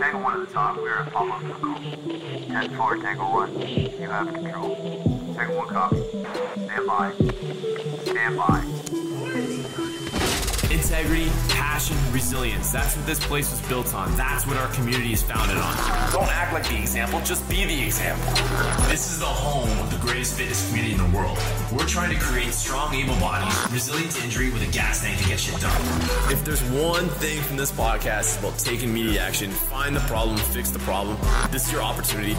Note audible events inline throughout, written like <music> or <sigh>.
Tango 1 at the top, we are at Pablo Pickle. 10 4, Tango 1, you have control. Tango 1 copy. Stand by. Stand by. Integrity, passion, resilience. That's what this place was built on. That's what our community is founded on. Don't act like the example, just be the example. This is the home of the greatest fitness community in the world. We're trying to create strong, able bodies, resilient to injury with a gas tank to get shit done. If there's one thing from this podcast, about taking immediate action, find the problem, fix the problem. This is your opportunity.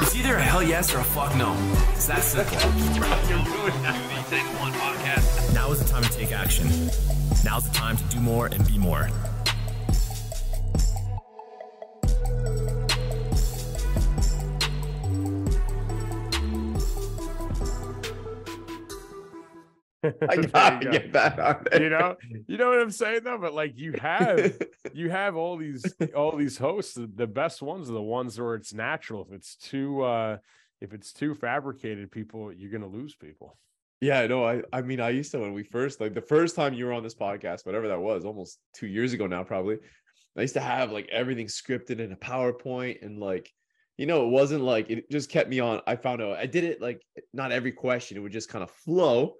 It's either a hell yes or a fuck no. It's that simple. <laughs> You're ruining the Tango One podcast. Now is the time to take action. Now's the time to do more and be more. <laughs> I There gotta go. get that on there. you know you know what i'm saying though but like you have <laughs> you have all these all these hosts the, the best ones are the ones where it's natural if it's too uh if it's too fabricated people you're gonna lose people Yeah, no, I I mean I used to when we first like the first time you were on this podcast, whatever that was, almost two years ago now, probably. I used to have like everything scripted in a PowerPoint and like, you know, it wasn't like it just kept me on. I found out I did it like not every question, it would just kind of flow.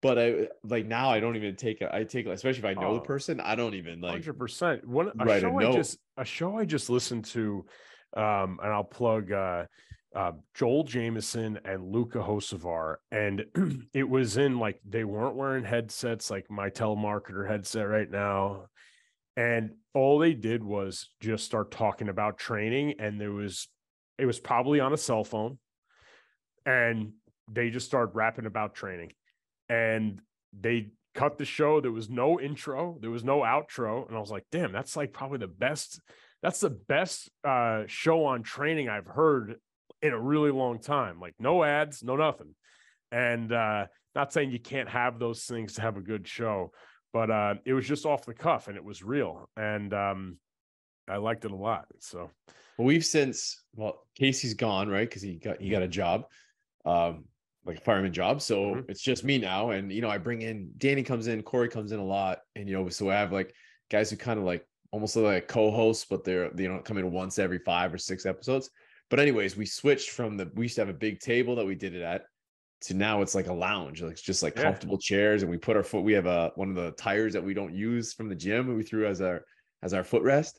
But I like now I don't even take it. I take especially if I know the Oh. person, I don't even like Hundred percent. One a a show I just a show I just listened to, um, and I'll plug uh, uh, Joel Jamieson and Luka Hocevar, and <clears throat> it was in like they weren't wearing headsets like my telemarketer headset right now, and all they did was just start talking about training, and there was it was probably on a cell phone, and they just started rapping about training, and they cut the show. There was no intro, there was no outro, and I was like, damn, that's like probably the best. That's the best uh, show on training I've heard in a really long time. Like no ads, no nothing. And uh, not saying you can't have those things to have a good show, but uh, it was just off the cuff and it was real, and um, I liked it a lot. So Well, we've since well, Casey's gone, right? Because he got he got a job, um, like a fireman job. So Mhm. it's just me now, and you know, I bring in Danny comes in, Corey comes in a lot, and you know, so I have like guys who kind of like almost like co-hosts, but they're they don't come in once every five or six episodes. But anyways, we switched from the we used to have a big table that we did it at to now it's like a lounge, like it's just like Yeah. comfortable chairs, and we put our foot. We have a one of the tires that we don't use from the gym, and we threw as our as our footrest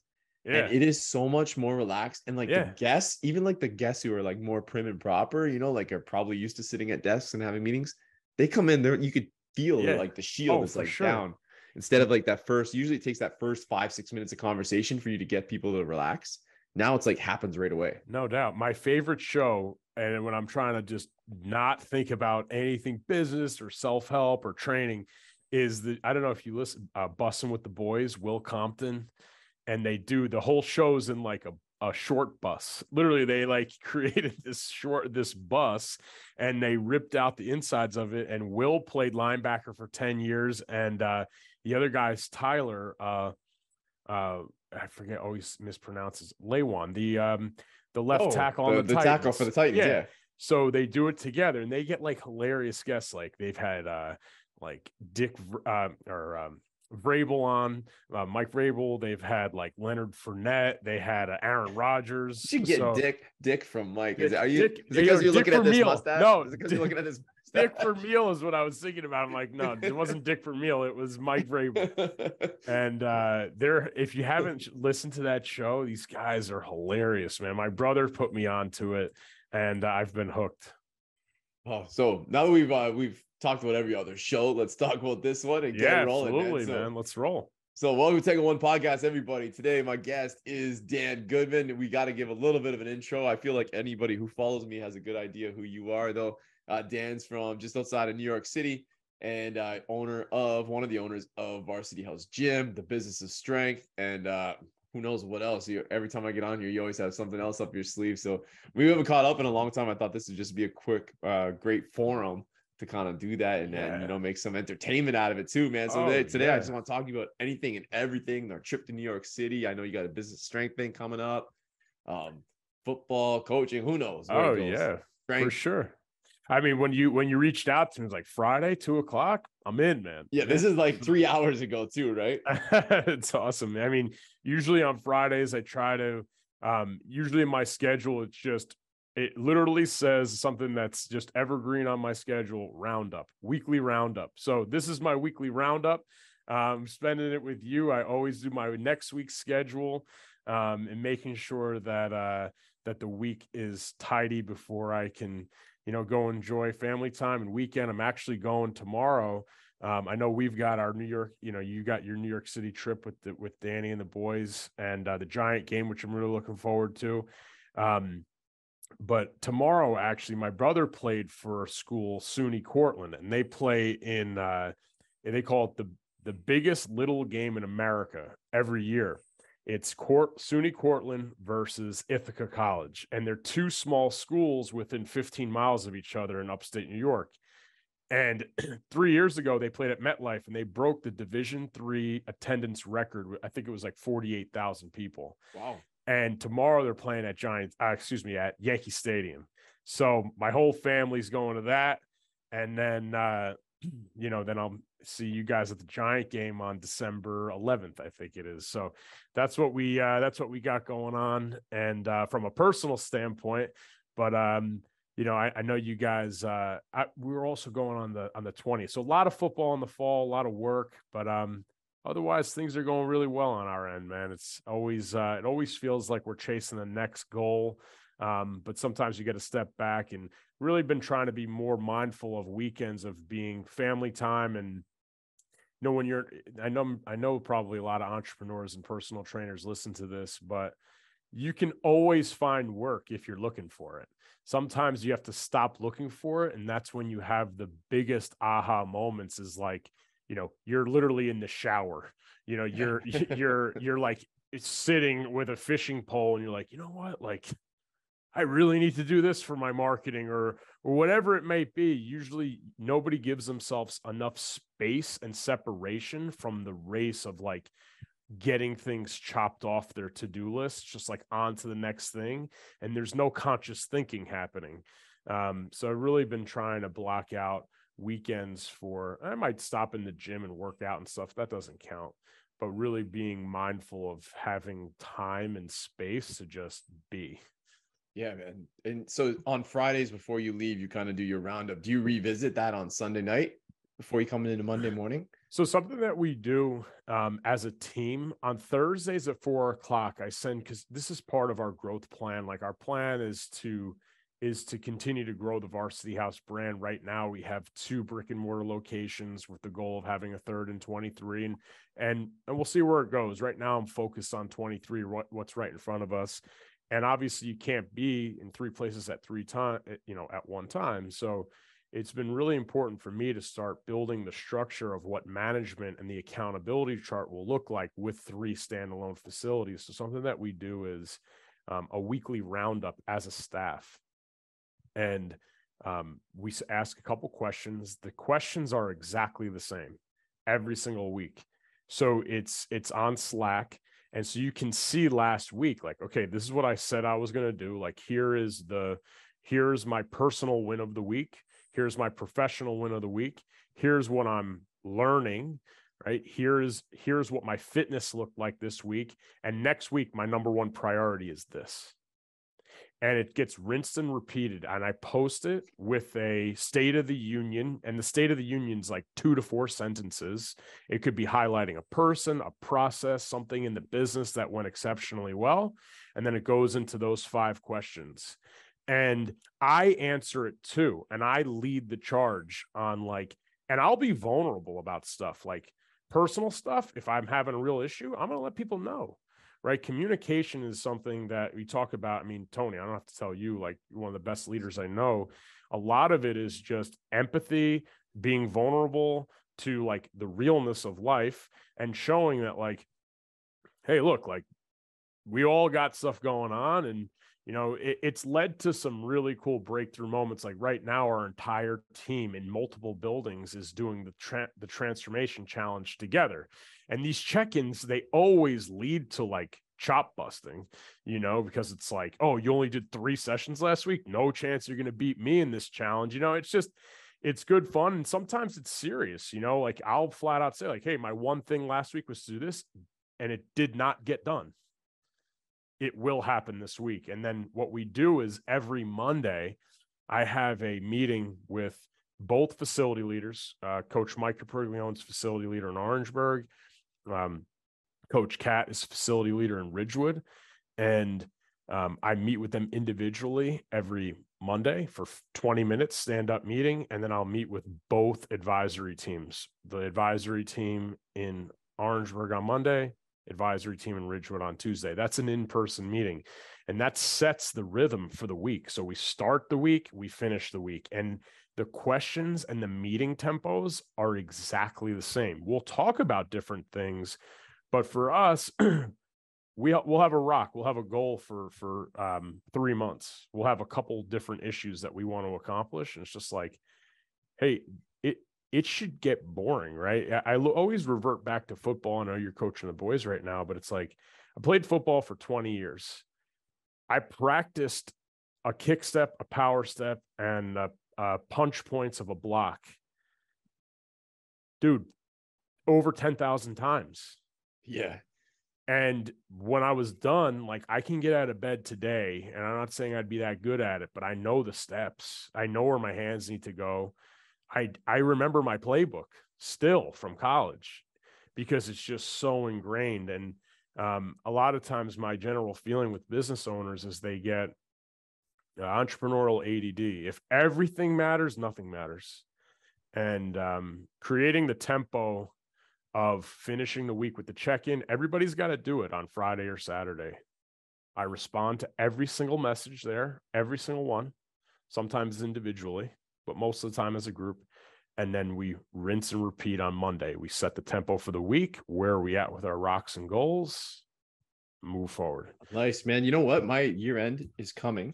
yeah, and it is so much more relaxed and like Yeah. the guests even like the guests who are like more prim and proper you know like are probably used to sitting at desks and having meetings they come in there you could feel Yeah. like the shield Oh, is like sure. down instead of like that first usually it takes that first five six minutes of conversation for you to get people to relax now it's like happens right away No doubt. My favorite show, and when I'm trying to just not think about anything business or self help or training, is the I don't know if you listen, uh, Bussing with the Boys, Will Compton, and they do the whole show's in like a a short bus. Literally, they like <laughs> created this short this bus, and they ripped out the insides of it. And Will played linebacker for ten years, and uh, the other guy's Tyler. Uh, uh, I forget, always mispronounces Lewan, the um, the left Oh, tackle on the, the, tackle for the Titans. titans yeah, So they do it together, and they get like hilarious guests. Like they've had uh, like Dick uh, or um, Vrabel on, uh, Mike Vrabel. They've had like Leonard Fournette. They had uh, Aaron Rodgers. you should get So- dick dick from mike is it, are you Dick- is it because you're Dick looking at this mustache No, is it because you're looking at this Dick for Vermeil is what I was thinking about. I'm like, no, it wasn't Dick for Vermeil. It was Mike Vrabel. and uh they're if you haven't listened to that show these guys are hilarious man my brother put me on to it and i've been hooked Oh, so now that we've uh, we've talked about every other show, let's talk about this one and get it rolling. man. So- man let's roll So, welcome to Tango One Podcast, everybody. Today, my guest is Dan Goodman. We got to give a little bit of an intro. I feel like anybody who follows me has a good idea who you are, though. Uh, Dan's from just outside of New York City and uh, owner of one of the owners of Varsity House Gym, the business of strength, and uh, who knows what else. You, every time I get on here, you always have something else up your sleeve. So, we haven't caught up in a long time. I thought this would just be a quick, uh, great forum to kind of do that and, and you know make some entertainment out of it too, man. So Oh, today, today I just want to talk to you about anything and everything. Our trip to New York City. I know you got a business strength thing coming up. Um, football, coaching, who knows? oh yeah for sure i mean when you when you reached out to me it was like friday two o'clock i'm in man. Yeah, this is like three hours ago too, right? <laughs> it's awesome. I mean, usually on Fridays I try to Um, usually in my schedule, it's just it literally says something that's just evergreen on my schedule roundup weekly roundup. So this is my weekly roundup. Um spending it with you. I always do my next week's schedule um and making sure that uh that the week is tidy before i can you know go enjoy family time and weekend. I'm actually going tomorrow. Um, I know we've got our New York, you know, you got your New York City trip with the, with Danny and the boys and uh, the Giant game, which I'm really looking forward to. Um, but tomorrow actually my brother played for school suny cortland and they play in uh they call it the the biggest little game in america every year it's court suny cortland versus ithaca college and they're two small schools within 15 miles of each other in upstate new york and <clears throat> three years ago they played at metlife and they broke the division three attendance record i think it was like 48000 people Wow. and tomorrow they're playing at Giants, uh, excuse me, at Yankee Stadium. So my whole family's going to that, and then uh, <clears throat> you know, then I'll see you guys at the Giant game on December 11th, I think it is. So that's what we uh, that's what we got going on, and uh, from a personal standpoint, but um, you know, I, I know you guys. Uh, I, we were also going on the on the 20th, so a lot of football in the fall, a lot of work, but um, otherwise things are going really well on our end man it's always uh, it always feels like we're chasing the next goal um, but sometimes you get to step back and really been trying to be more mindful of weekends of being family time and know when you're i know i know probably a lot of entrepreneurs and personal trainers listen to this but you can always find work if you're looking for it. Sometimes you have to stop looking for it and that's when you have the biggest aha moments is like you know you're literally in the shower. You know you're <laughs> you're you're like eh, sitting with a fishing pole and you're like you know what? Like i really need to do this for my marketing or or whatever it may be usually nobody gives themselves enough space and separation from the race of like getting things chopped off their to-do list just like on to the next thing and there's no conscious thinking happening um, so i've really been trying to block out weekends for I might stop in the gym and work out and stuff. That doesn't count. But really being mindful of having time and space to just be. Yeah, man. And so on Fridays before you leave, you kind of do your roundup. Do you revisit that on Sunday night before you come into Monday morning? So something that we do um, as a team on Thursdays at four o'clock, I send because this is part of our growth plan. Like our plan is to is to continue to grow the Varsity House brand. Right now, we have two brick and mortar locations with the goal of having a third in 23, and and and we'll see where it goes. Right now, I'm focused on 23, what, what's right in front of us, and obviously, you can't be in three places at three time, you know, at one time. So it's been really important for me to start building the structure of what management and the accountability chart will look like with three standalone facilities. So something that we do is um, a weekly roundup as a staff and um, we ask a couple questions. The questions are exactly the same every single week. So it's it's on Slack, and so you can see last week, like, okay, this is what I said I was going to do. Like, here is the here's my personal win of the week. Here's my professional win of the week. Here's what I'm learning right here's here's what my fitness looked like this week and next week my number one priority is this and it gets rinsed and repeated. And I post it with a state of the union, and the state of the union's like two to four sentences. It could be highlighting a person, a process, something in the business that went exceptionally well. And then it goes into those five questions. And I answer it too. And I lead the charge on like, and I'll be vulnerable about stuff like personal stuff. If I'm having a real issue, I'm going to let people know right? Communication is something that we talk about. I mean, Tony, I don't have to tell you, like one of the best leaders I know. A lot of it is just empathy, being vulnerable to like the realness of life and showing that, like, hey, look, like we all got stuff going on and you know it, it's led to some really cool breakthrough moments like right now our entire team in multiple buildings is doing the tra- the transformation challenge together and these check-ins they always lead to like chop busting you know because it's like oh you only did three sessions last week no chance you're going to beat me in this challenge you know it's just it's good fun and sometimes it's serious you know like i'll flat out say like hey my one thing last week was to do this and it did not get done it will happen this week. And then what we do is every Monday, I have a meeting with both facility leaders. Uh, Coach Mike Capriglione's facility leader in Orangeburg. Um, Coach Cat is facility leader in Ridgewood. And um, I meet with them individually every Monday for 20 minutes stand up meeting. And then I'll meet with both advisory teams the advisory team in Orangeburg on Monday, advisory team in Ridgewood on Tuesday. That's an in person meeting. And that sets the rhythm for the week. So we start the week, we finish the week. And the questions and the meeting tempos are exactly the same. We'll talk about different things, but for us, <clears throat> we we'll have a rock. We'll have a goal for for um, three months. We'll have a couple different issues that we want to accomplish, and it's just like, hey, it it should get boring, right? I, I always revert back to football. I know you're coaching the boys right now, but it's like I played football for 20 years. I practiced a kick step, a power step, and a punch points of a block. Dude, over 10,000 times. Yeah. And when I was done, like I can get out of bed today, and I'm not saying I'd be that good at it, but I know the steps. I know where my hands need to go. I I remember my playbook still from college because it's just so ingrained. And um, a lot of times, my general feeling with business owners is they get uh, entrepreneurial ADD. If everything matters, nothing matters. And um, creating the tempo of finishing the week with the check in, everybody's got to do it on Friday or Saturday. I respond to every single message there, every single one, sometimes individually, but most of the time as a group. And then we rinse and repeat on Monday. We set the tempo for the week. Where are we at with our rocks and goals? Move forward. Nice, man. You know what? My year end is coming.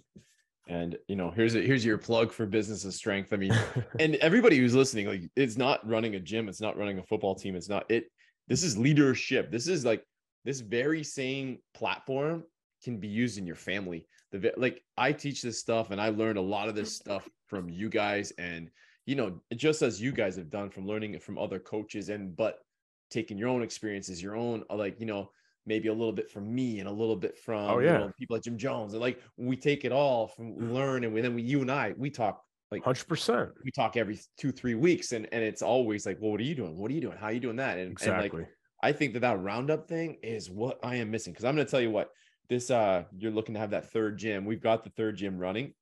And you know, here's a, here's your plug for business of strength. I mean, <laughs> and everybody who's listening, like it's not running a gym, it's not running a football team, it's not it. This is leadership. This is like this very same platform can be used in your family. The like I teach this stuff, and I learned a lot of this stuff from you guys, and you know, just as you guys have done from learning it from other coaches, and but taking your own experiences, your own like you know maybe a little bit from me and a little bit from oh, yeah. you know, people like Jim Jones. And like we take it all from Mm. learn and we, then we you and I we talk like 100%. we talk every two three weeks and and it's always like well what are you doing what are you doing how are you doing that and, Exactly. and like I think that that roundup thing is what I am missing because I'm going to tell you what this uh you're looking to have that third gym we've got the third gym running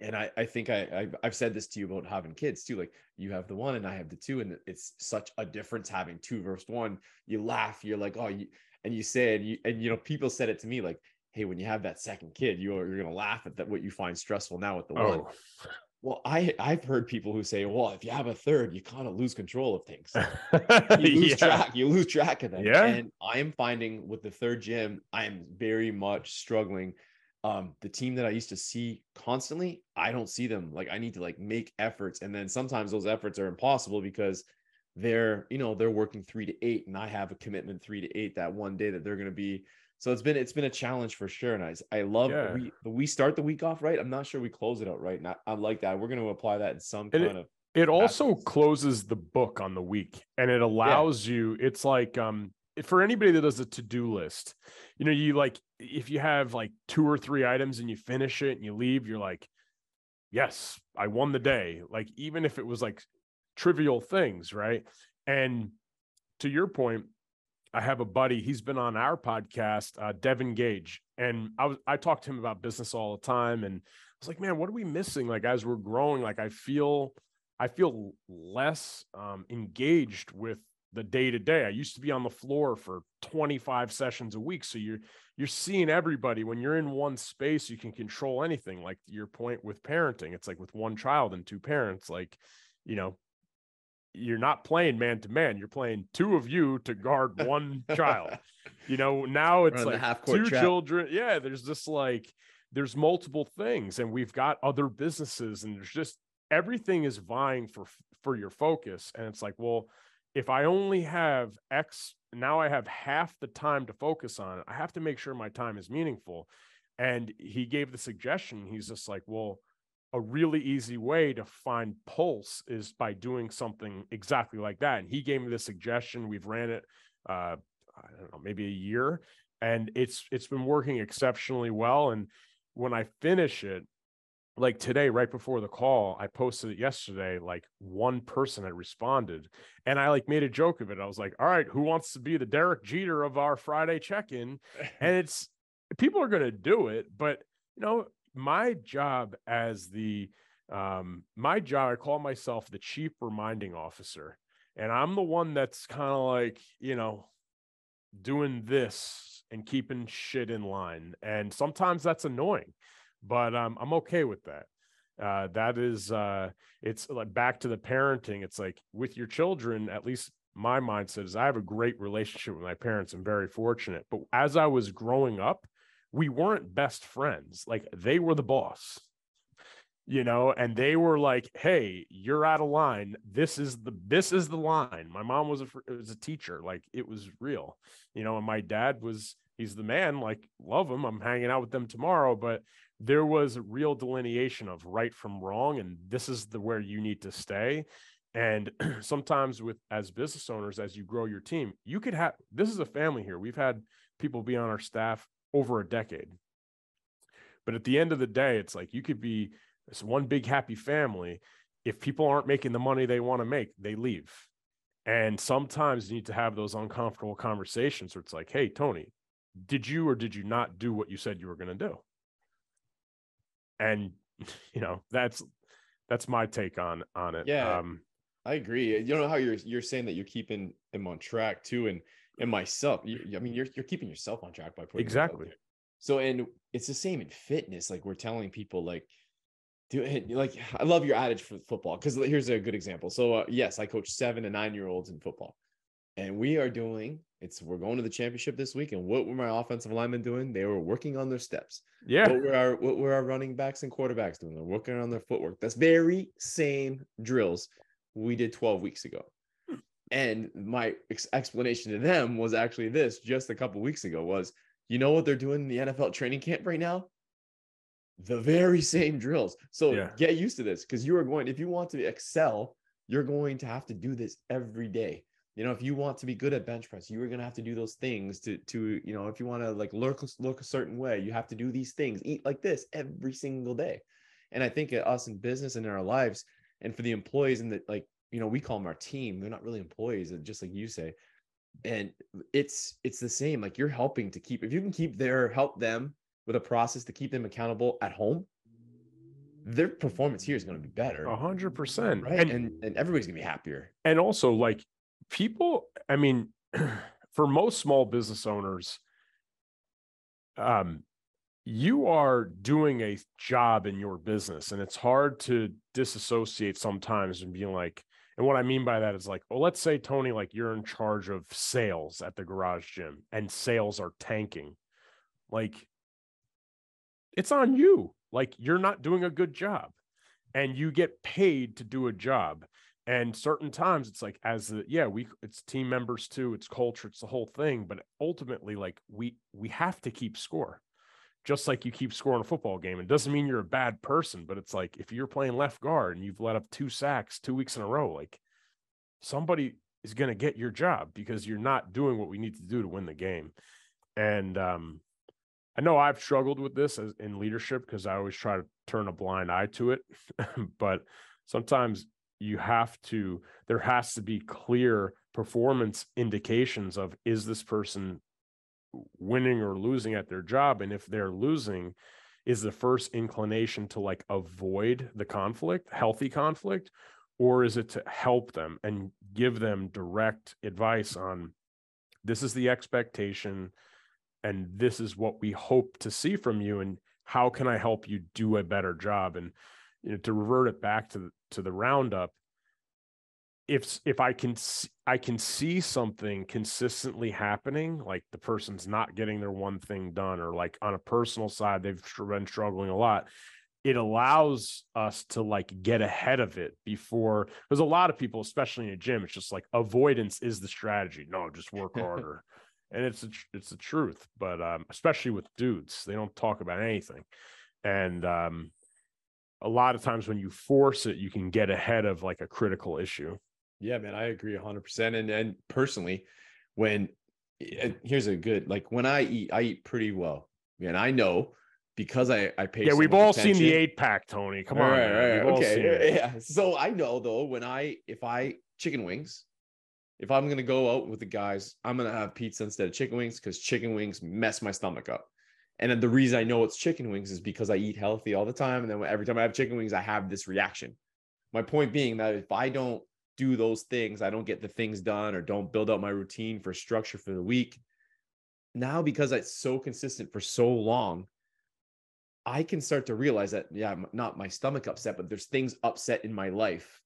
and I, I think I, I I've said this to you about having kids too. Like you have the one and I have the two, and it's such a difference having two versus one. You laugh, you're like, oh, you and you said you and you know people said it to me like, hey, when you have that second kid, you're you're gonna laugh at that what you find stressful now with the one. oh, Well, I I've heard people who say, well, if you have a third, you kind of lose control of things. <laughs> You lose yeah. track. You lose track of them. Yeah. And I am finding with the third gym, I am very much struggling. Um, the team that I used to see constantly, I don't see them. Like I need to like make efforts, and then sometimes those efforts are impossible because they're you know they're working three to eight, and I have a commitment three to eight that one day that they're going to be. So it's been it's been a challenge for sure, and I I love Yeah. we we start the week off right. I'm not sure we close it out right, and I, I like that. We're going to apply that in some And it- kind of it also closes the book on the week and it allows you it's like um for anybody that does a to-do list you know you like if you have like two or three items and you finish it and you leave you're like yes i won the day like even if it was like trivial things right and to your point i have a buddy he's been on our podcast uh, devin gage and i was i talked to him about business all the time and i was like man what are we missing like as we're growing like i feel I feel less um, engaged with the day to day. I used to be on the floor for 25 sessions a week. So you're you're seeing everybody when you're in one space, you can control anything. Like your point with parenting, it's like with one child and two parents, like, you know, you're not playing man to man, you're playing two of you to guard <laughs> one child. You know, now it's Run like two trap. children. Yeah, there's just like there's multiple things, and we've got other businesses, and there's just everything is vying for for your focus. And it's like, well, if I only have X, now I have half the time to focus on it. I have to make sure my time is meaningful. And he gave the suggestion. He's just like, well, a really easy way to find pulse is by doing something exactly like that. And he gave me the suggestion. We've ran it, uh, I don't know, maybe a year. and it's it's been working exceptionally well and when i finish it like today right before the call i posted it yesterday like one person had responded and i like made a joke of it i was like all right who wants to be the derek jeter of our friday check-in <laughs> and it's people are going to do it but you know my job as the um my job i call myself the chief reminding officer and i'm the one that's kind of like you know doing this and keeping shit in line and sometimes that's annoying but um, I'm okay with that. Uh, that is, uh, it's like back to the parenting. It's like with your children, at least my mindset is I have a great relationship with my parents. I'm very fortunate. But as I was growing up, we weren't best friends. Like they were the boss, you know, and they were like, "Hey, you're out of line. This is the this is the line." My mom was a was a teacher. Like it was real, you know, and my dad was he's the man. Like love him. I'm hanging out with them tomorrow, but there was a real delineation of right from wrong and this is the where you need to stay and <clears throat> sometimes with as business owners as you grow your team you could have this is a family here we've had people be on our staff over a decade. But at the end of the day it's like you could be this one big happy family. If people aren't making the money they want to make they leave. And sometimes you need to have those uncomfortable conversations where it's like hey tony did you or did you not do what you said you were going to do? And <laughs> you know that's that's my take on on it. Yeah. Um i agree. You know how you're you're saying that you're keeping him on track too and and myself you, i mean you're you're keeping yourself on track by putting exactly so and it's the same in fitness like we're telling people like do it. like i love your adage for football because here's a good example so uh, yes i coach seven and nine year olds in football and we are doing it's we're going to the championship this week, and what were my offensive linemen doing? They were working on their steps. Yeah. What were our what were our running backs and quarterbacks doing? They're working on their footwork. That's very same drills we did 12 weeks ago. And my ex- explanation to them was actually this just a couple weeks ago was, you know what they're doing in the NFL training camp right now? The very same drills. So yeah. get used to this because you are going, if you want to excel, you're going to have to do this every day you know if you want to be good at bench press you are going to have to do those things to to you know if you want to like look look a certain way you have to do these things eat like this every single day and i think at us in business and in our lives and for the employees and the like you know we call them our team they're not really employees just like you say and it's it's the same like you're helping to keep if you can keep their help them with a process to keep them accountable at home their performance here is going to be better. A hundred percent. Right. And, and, and everybody's gonna be happier. And also like people, I mean, <clears throat> for most small business owners, um, you are doing a job in your business, and it's hard to disassociate sometimes and being like, and what I mean by that is like, well, let's say Tony, like you're in charge of sales at the garage gym, and sales are tanking, like it's on you. Like you're not doing a good job, and you get paid to do a job. And certain times it's like as the yeah we it's team members too it's culture it's the whole thing but ultimately like we we have to keep score just like you keep scoring a football game it doesn't mean you're a bad person but it's like if you're playing left guard and you've let up two sacks two weeks in a row like somebody is going to get your job because you're not doing what we need to do to win the game. And um I know I've struggled with this as in leadership because I always try to turn a blind eye to it <laughs> but sometimes you have to there has to be clear performance indications of is this person winning or losing at their job and if they're losing is the first inclination to like avoid the conflict healthy conflict or is it to help them and give them direct advice on this is the expectation and this is what we hope to see from you and how can i help you do a better job? And you know to revert it back to to the roundup if if i can i can see something consistently happening like the person's not getting their one thing done or like on a personal side they've been struggling a lot it allows us to like get ahead of it before there's a lot of people especially in a gym it's just like avoidance is the strategy. No just work <laughs> harder. And it's a, it's the truth but um especially with dudes they don't talk about anything. And um a lot of times when you force it, you can get ahead of like a critical issue. Yeah, man, I agree 100%. And and personally, when eh, here's a good like when I eat, I eat pretty well. And I know because I I pay. Yeah, so we've all seen the eight pack, Tony. Come All on, right, man. right, We've all seen it. okay, yeah. So I know though when I if I chicken wings, if I'm gonna go out with the guys, I'm gonna have pizza instead of chicken wings because chicken wings mess my stomach up. And then the reason I know it's chicken wings is because I eat healthy all the time, and then every time I have chicken wings, I have this reaction. My point being that if I don't do those things, I don't get the things done or don't build out my routine for structure for the week. Now, because it's so consistent for so long, I can start to realize that, yeah, not my stomach upset, but there's things upset in my life.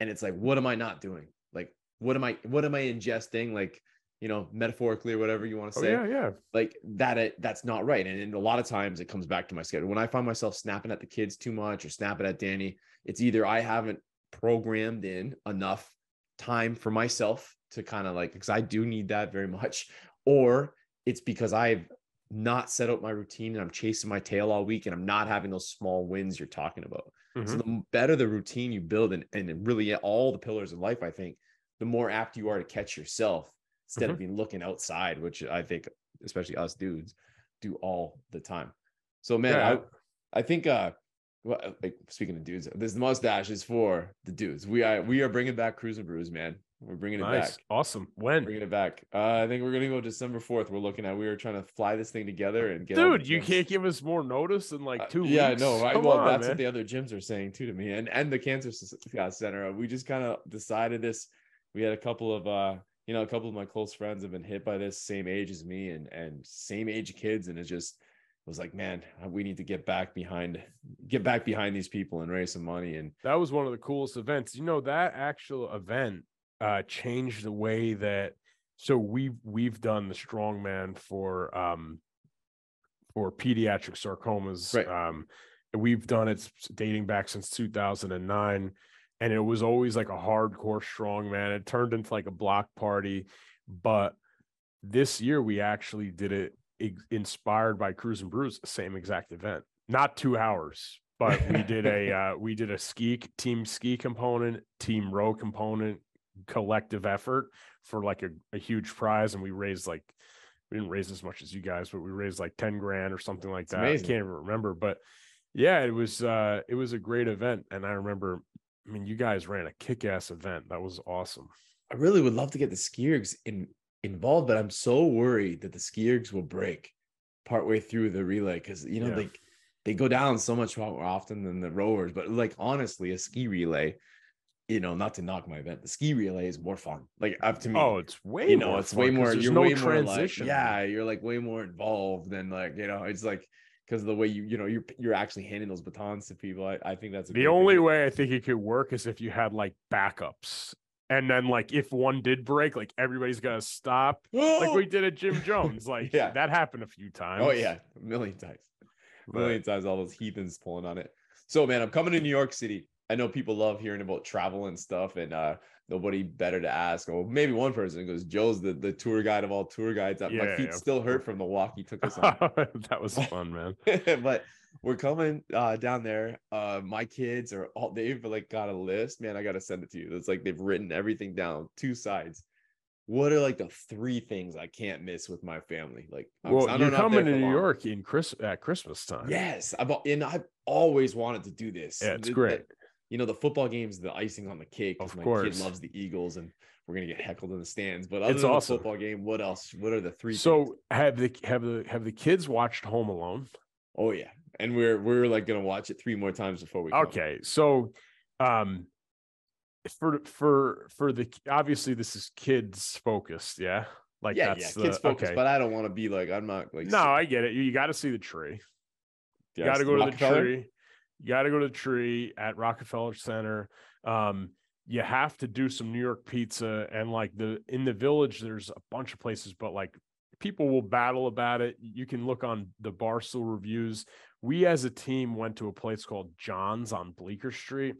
And it's like, what am I not doing? Like, what am I, what am I ingesting? Like, you know, metaphorically or whatever you want to Oh, say yeah, yeah. like that it, that's not right and, and a lot of times it comes back to my schedule when i find myself snapping at the kids too much or snapping at danny it's either i haven't programmed in enough time for myself to kind of like because i do need that very much or it's because i've not set up my routine and i'm chasing my tail all week and i'm not having those small wins you're talking about so Mhm. the better the routine you build and, and really all the pillars of life i think the more apt you are to catch yourself instead of being looking outside which i think especially us dudes do all the time so man Yeah. i i think uh well, like speaking of dudes this mustache is for the dudes we are we are bringing back cruise and brews man we're bringing it Nice. back Awesome. When? bringing it back uh i think we're gonna go december 4th we're looking at we were trying to fly this thing together and get Dude, you can't give us more notice than like uh, two yeah, weeks. no, right. Come Well, on, that's man. what the other gyms are saying too to me, and and the cancer center. We just kind of decided this. We had a couple of uh, you know, a couple of my close friends have been hit by this, same age as me, and and same age kids, and it just was like, man, we need to get back behind, get back behind these people and raise some money. And that was one of the coolest events. You know, that actual event uh changed the way that so we've we've done the strongman for um for pediatric sarcomas. Right. Um we've done it dating back since 2009 and it was always like a hardcore strongman. It turned into like a block party, but this year we actually did it inspired by Cruise and Brews, same exact event. Not 2 hours, but we did a <laughs> uh, we did a ski team ski component, team row component, collective effort for like a, a huge prize, and we raised like we didn't raise as much as you guys, but we raised like ten grand or something like that. amazing. I can't even remember, but yeah, it was uh it was a great event, and I remember. I mean, you guys ran a kick-ass event. That was awesome. I really would love to get the skiergs in involved, but I'm so worried that the skiergs will break partway through the relay because you know Yeah. they they go down so much more often than the rowers. But like honestly, a ski relay, you know, not to knock my event, the ski relay is more fun. Like up to me, Oh, it's way you know, more it's way more. You're no way more like, transition. yeah, you're like way more involved than like you know, it's like because of the way you you know you're you're actually handing those batons to people. I, I think that's The great thing. only way I think it could work is if you had like backups. And then like if one did break, like everybody's gotta stop. <gasps> Like we did at Jim Jones. Like <laughs> Yeah. that happened a few times. Oh yeah, a million times. a million times all those heathens pulling on it. So man, I'm coming to New York City. I know people love hearing about travel and stuff, and uh nobody better to ask. Or maybe one person goes, Joe's the, the tour guide of all tour guides. Uh, my feet yeah. still hurt from the walk he took us on. <laughs> that was fun, man. <laughs> but we're coming uh down there. Uh my kids are all they've like got a list. Man, I gotta send it to you. It's like they've written everything down, two sides. What are like the three things I can't miss with my family? Like, Well, you're I'm there coming to New long. York in Chris at Christmas time. Yes, I've and I've always wanted to do this. Yeah, it's Th- great. that- you know, the football game's the icing on the cake. Of my course. kid loves the Eagles, and we're gonna get heckled in the stands. But other It's than awesome. the football game, what else? What are the three? things? So have the have the have the kids watched Home Alone? oh yeah, and we're we're like gonna watch it three more times before we. come. Okay, so um for for for the obviously this is kids focused, yeah. Like yeah, yeah, kids the, focus, okay. but I don't want to be like I'm not like no, I get it. You, you got to see the tree. You got to go to the tree. You got to go to the tree at Rockefeller Center. Um, you have to do some New York pizza and like the in the village. There's a bunch of places, but like people will battle about it. You can look on the Barstool reviews. We as a team went to a place called John's on Bleecker Street.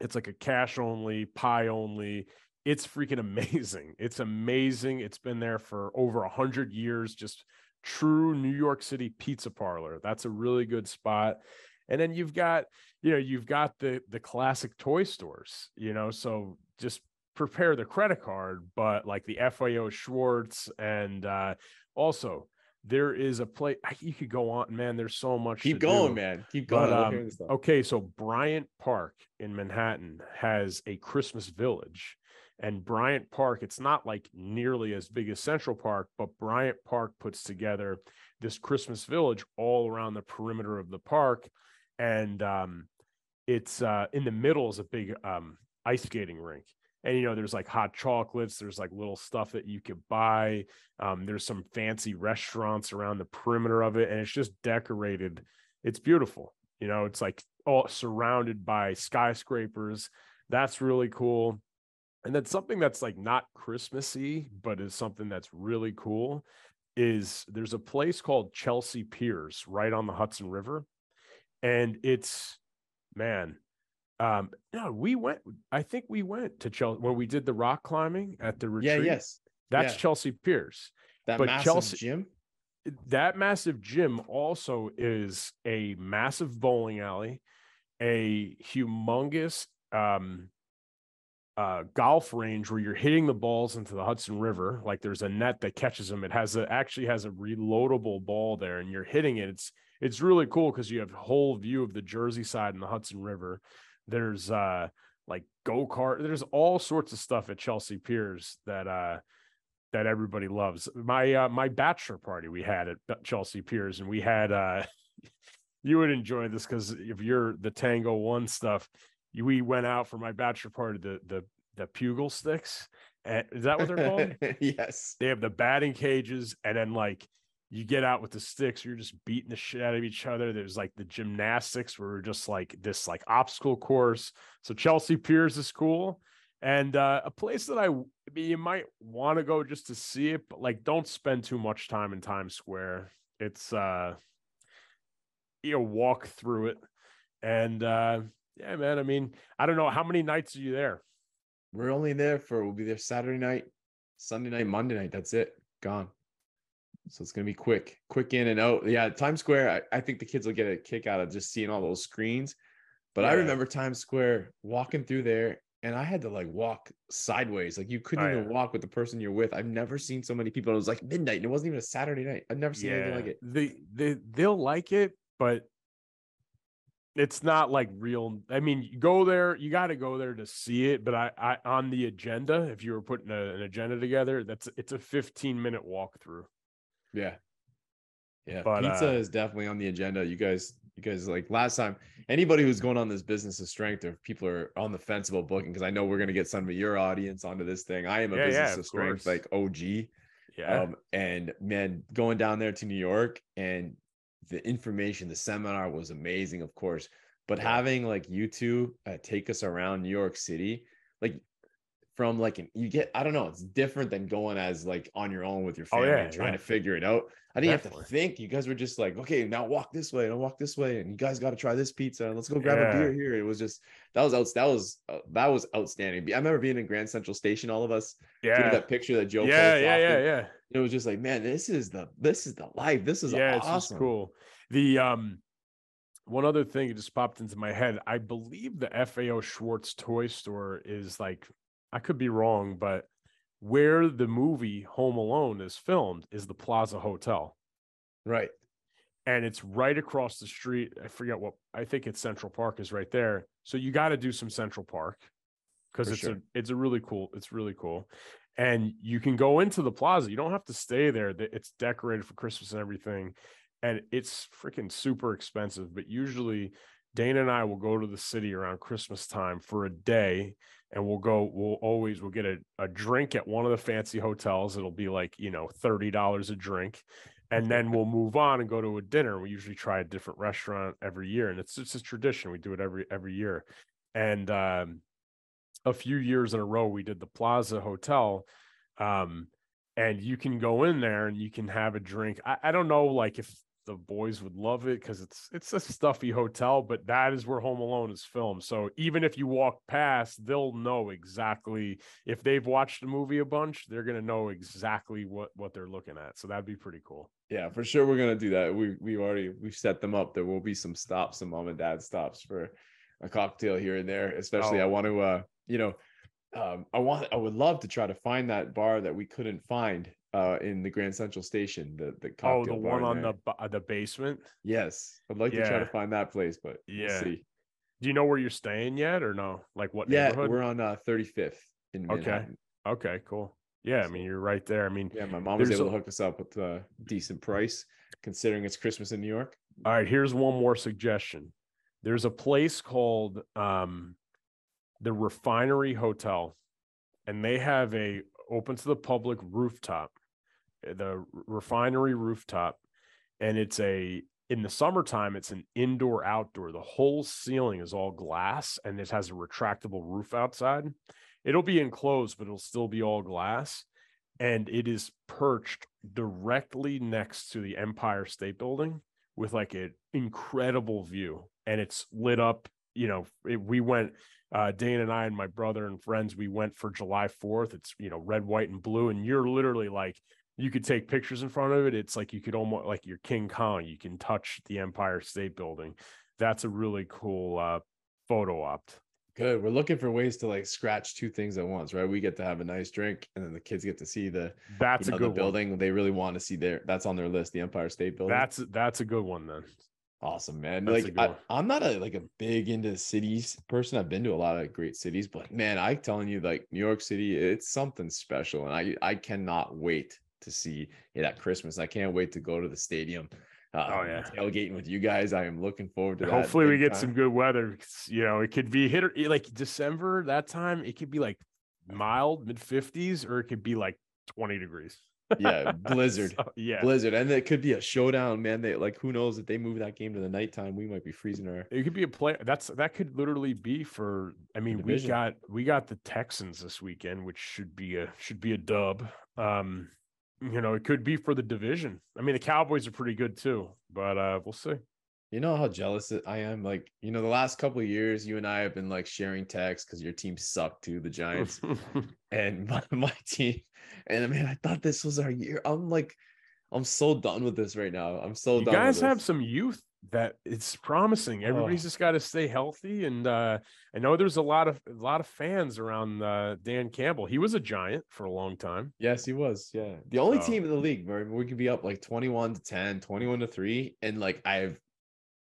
It's like a cash only, pie only. It's freaking <laughs> amazing. It's amazing. It's been there for over a hundred years. Just true New York City pizza parlor. That's a really good spot. And then you've got, you know, you've got the the classic toy stores, you know, so just prepare the credit card, but like the FAO Schwarz and uh also there is a place you could go on, man. There's so much. Keep going, do. man. Keep going. But, um, hearing this stuff. Okay, so Bryant Park in Manhattan has a Christmas village. And Bryant Park, it's not like nearly as big as Central Park, but Bryant Park puts together this Christmas village all around the perimeter of the park. And um, it's uh, in the middle is a big um, ice skating rink. And you know, there's like hot chocolates, there's like little stuff that you could buy. Um, there's some fancy restaurants around the perimeter of it, and it's just decorated. It's beautiful. You know, it's like all surrounded by skyscrapers. That's really cool. And then something that's like not Christmassy, but is something that's really cool is there's a place called Chelsea Piers right on the Hudson River. And it's man, um, no, we went, I think we went to Chelsea when we did the rock climbing at the retreat. yeah, yes. That's yeah. Chelsea Piers That but massive Chelsea- gym. that massive gym also is a massive bowling alley, a humongous um, uh, golf range where you're hitting the balls into the Hudson River. Like there's a net that catches them. It has a actually has a reloadable ball there, and you're hitting it. It's it's really cool because you have a whole view of the Jersey side and the Hudson River. There's uh like go kart. There's all sorts of stuff at Chelsea Piers that uh that everybody loves. My uh, my bachelor party we had at Chelsea Piers, and we had uh, <laughs> you would enjoy this because if you're the Tango One stuff, you, we went out for my bachelor party the the the pugil sticks. And, is that what they're called? <laughs> yes. they have the batting cages, and then like you get out with the sticks, you're just beating the shit out of each other. There's like the gymnastics where we're just like this like obstacle course. So Chelsea Piers is cool. And uh, a place that I, I mean, you might want to go just to see it, but like don't spend too much time in Times Square. It's uh you know, walk through it. And uh yeah, man. I mean, I don't know how many nights are you there? We're only there for we'll be there Saturday night, Sunday night, Monday night. That's it. Gone. So it's gonna be quick, quick in and out. Yeah, Times Square. I, I think the kids will get a kick out of just seeing all those screens. But I remember Times Square walking through there, and I had to like walk sideways. Like you couldn't Oh, even yeah. walk with the person you're with. I've never seen so many people. It was like midnight, and it wasn't even a Saturday night. I've never seen anything like it. They they they'll like it, but it's not like real. I mean, you go there, you got to go there to see it. But I, I on the agenda, if you were putting a, an agenda together, that's it's a 15 minute walkthrough. Yeah. Yeah. But, Pizza uh, is definitely on the agenda. You guys, you guys like last time, anybody who's going on this business of strength or people are on the fence about booking, because I know we're gonna get some of your audience onto this thing. I am a Yeah, yeah, business of of strength, like OG. Yeah, Um, and man, going down there to New York and the information, the seminar was amazing, of course. But Yeah. having like you two uh, take us around New York City, like from like an you get, I don't know, it's different than going as like on your own with your Oh, family yeah, trying yeah. to figure it out. I didn't have to think. You guys were just like, okay, now walk this way and walk this way, and you guys got to try this pizza and let's go grab a beer here. It was just that was out, that was uh, that was outstanding. I remember being in Grand Central Station, all of us, yeah, that picture that Joe yeah, yeah, yeah, yeah. It was just like, man, this is the this is the life. This is yeah, it's awesome. just cool. The um, one other thing that just popped into my head. I believe the FAO Schwarz toy store is like, I could be wrong, but where the movie Home Alone is filmed is the Plaza Hotel. Right. and it's right across the street. I forget what I think it's Central Park is right there. So you got to do some Central Park because it's sure. a it's a really cool it's really cool, and you can go into the plaza. You don't have to stay there. It's decorated for Christmas and everything, and it's freaking super expensive. But usually, Dana and I will go to the city around Christmas time for a day. And we'll go, we'll always, we'll get a, a drink at one of the fancy hotels. It'll be like, you know, $30 a drink and then we'll move on and go to a dinner. We usually try a different restaurant every year, and it's it's a tradition. We do it every every year. And um, a few years in a row, we did the Plaza Hotel, um, and you can go in there and you can have a drink. I, I don't know, like if the boys would love it because it's it's a stuffy hotel, but that is where Home Alone is filmed. So even if you walk past, they'll know exactly if they've watched the movie a bunch, they're gonna know exactly what what they're looking at. So that'd be pretty cool. Yeah, for sure we're gonna do that. We we already we've set them up. There will be some stops, some mom and dad stops for a cocktail here and there. Especially I Oh. want to uh, you know, um, I want I would love to try to find that bar that we couldn't find uh in the Grand Central Station. The the Oh, the bar one on there. the ba- the basement. yes, I'd like to try to find that place, but we'll Yeah. see. Do you know where you're staying yet, or no? Like what Yeah, neighborhood? we're on uh 35th in Okay. Manhattan. Okay, cool. Yeah, I mean you're right there. I mean, Yeah, my mom was able a- to hook us up with a decent price considering it's Christmas in New York. all right. Here's one more suggestion. There's a place called um, the Refinery Hotel, and they have a open to the public rooftop, uh, the Refinery rooftop, and it's a in the summertime it's an indoor outdoor. The whole ceiling is all glass, and it has a retractable roof outside. It'll be enclosed, but it'll still be all glass. And it is perched directly next to the Empire State Building with like an incredible view. And it's lit up. You know, it, we went, uh, Dane and I and my brother and friends, we went for July 4th. It's, you know, red, white, and blue. And you're literally like, you could take pictures in front of it. It's like you could almost like you're King Kong. You can touch the Empire State Building. That's a really cool uh, photo opt. Good. We're looking for ways to like scratch two things at once, right? We get to have a nice drink, and then the kids get to see the, That's you a know, the good one. building. They really want to see their. That's on their list, the Empire State Building. That's that's a good one then. awesome, man. that's like I, I'm not a like a big into cities person. I've been to a lot of great cities, but man, I telling you, like New York City, it's something special, and I I cannot wait to see it at Christmas. I can't wait to go to the stadium. Uh, Oh, yeah. tailgating with you guys. I am looking forward to that. Hopefully we get time. some good weather. You know, it could be hit or like December that time. It could be like mild mid 50s, or it could be like 20 degrees. yeah <laughs> blizzard. So, yeah, Blizzard, and it could be a showdown, man. They like who knows if they move that game to the nighttime, we might be freezing our. it could be a play. That's that could literally be for. I mean, we got we got the Texans this weekend, which should be a should be a dub. Um, you know, it could be for the division. I mean, the Cowboys are pretty good too, but uh, we'll see. You know how jealous I am. Like you know, the last couple of years, you and I have been like sharing texts because your team sucked too, the Giants, <laughs> and <laughs> my, my team. And I mean, I thought this was our year. I'm like, I'm so done with this right now. I'm so you done. guys with have some youth that it's promising. Everybody's Oh. just got to stay healthy, and uh, I know there's a lot of a lot of fans around uh, Dan Campbell. He was a giant for a long time. Yes, he was. Yeah. The only So- team in the league where we could be up like 21 to 10, 21 to 3. And like I've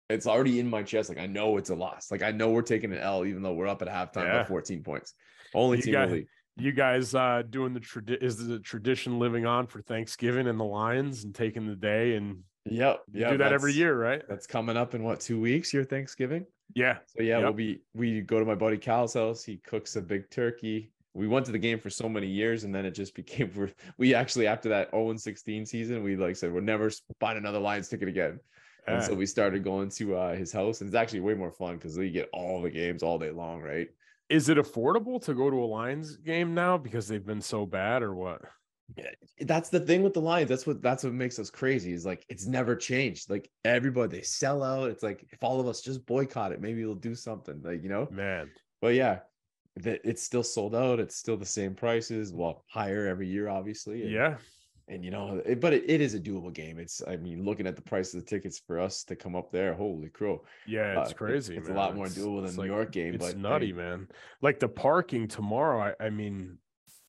it's already in my chest. Like I know it's a loss. Like I know we're taking an L, even though we're up at halftime Yeah. by 14 points. Only You team in the league. You guys uh, doing the tradi- is the tradition living on for Thanksgiving and the Lions and taking the day and Yep. you Yeah. do that every year, right? That's coming up in what two weeks? Your Thanksgiving. Yeah, So yeah, we'll be we go to my buddy Cal's house. He cooks a big turkey. We went to the game for so many years, and then it just became <laughs> we're, we actually after that 0 and 16 season, we like said we're never buying another Lions ticket again. And so we started going to uh, his house, and it's actually way more fun because you get all the games all day long, right? Is it affordable to go to a Lions game now because they've been so bad, or what? That's the thing with the Lions. That's what that's what makes us crazy. Is like it's never changed. Like everybody, they sell out. It's like if all of us just boycott it, maybe we'll do something. Like you know. Man, But yeah, that it's still sold out. It's still the same prices. Well, higher every year, obviously. And, yeah, And you know, it, but it, it is a doable game. It's I mean, looking at the price of the tickets for us to come up there, holy crow. yeah, Uh, it's it- crazy. it's man. a lot more It's- doable than it's the like- New York game. It's but nutty, hey, man. Like the parking tomorrow. I, I mean,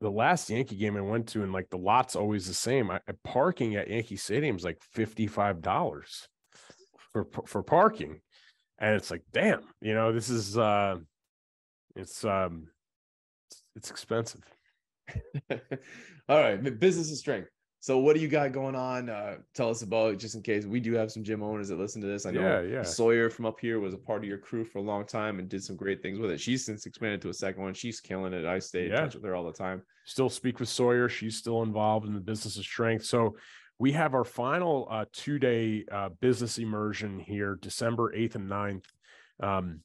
the last Yankee game I went to, and like the lot's always the same. I, parking at Yankee Stadium is like fifty five dollars for for parking, and it's like, damn, you know, this is uh, it's um, it's, it's expensive. <laughs> All right, business is strength. So what do you got going on? Uh, tell us about it, just in case we do have some gym owners that listen to this. I know Yeah, yeah. Sawyer from up here was a part of your crew for a long time and did some great things with it. She's since expanded to a second one. She's killing it. I stay in touch with her all the time. still speak with Sawyer. She's still involved in the business of strength. So we have our final uh, two day uh, business immersion here, December 8th and 9th. Um,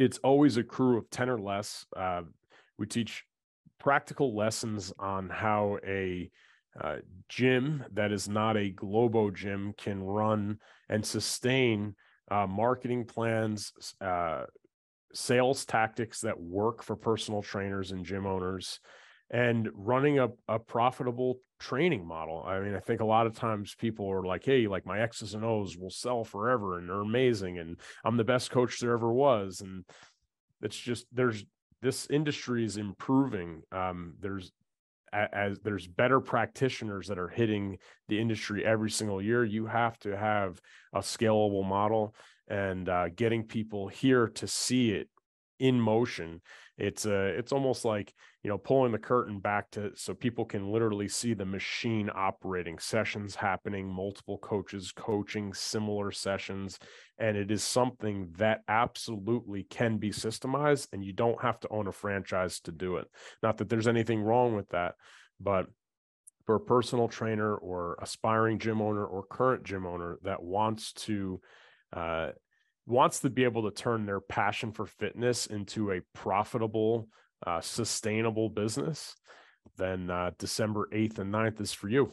it's always a crew of 10 or less. Uh, we teach practical lessons on how a uh, gym that is not a Globo gym can run and sustain uh, marketing plans, uh, sales tactics that work for personal trainers and gym owners and running a, a profitable training model. I mean, I think a lot of times people are like, hey, like my X's and O's will sell forever and they're amazing and I'm the best coach there ever was. And it's just there's this industry is improving. Um, there's as there's better practitioners that are hitting the industry every single year. You have to have a scalable model and uh, getting people here to see it in motion it's uh, it's almost like you know pulling the curtain back to so people can literally see the machine operating sessions happening multiple coaches coaching similar sessions and it is something that absolutely can be systemized and you don't have to own a franchise to do it. Not that there's anything wrong with that but for a personal trainer or aspiring gym owner or current gym owner that wants to uh, wants to be able to turn their passion for fitness into a profitable, uh, sustainable business, then uh, December 8th and 9th is for you.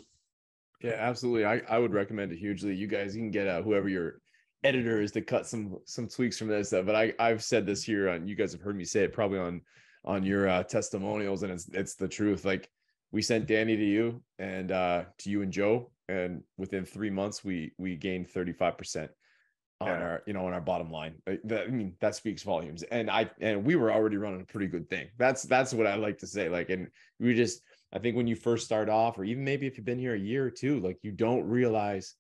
Yeah, absolutely. I, I would recommend it hugely. You guys, you can get uh, whoever your editor is to cut some some tweaks from this. But I I've said this here on. You guys have heard me say it probably on on your uh, testimonials, and it's it's the truth. Like we sent Danny to you and uh, to you and Joe, and within three months we we gained thirty five percent on yeah. our you know on our bottom line. That, i mean that speaks volumes. And i and we were already running a pretty good thing. That's that's what i like to say. Like and we just i think when you first start off or even maybe if you've been here a year or two like you don't realize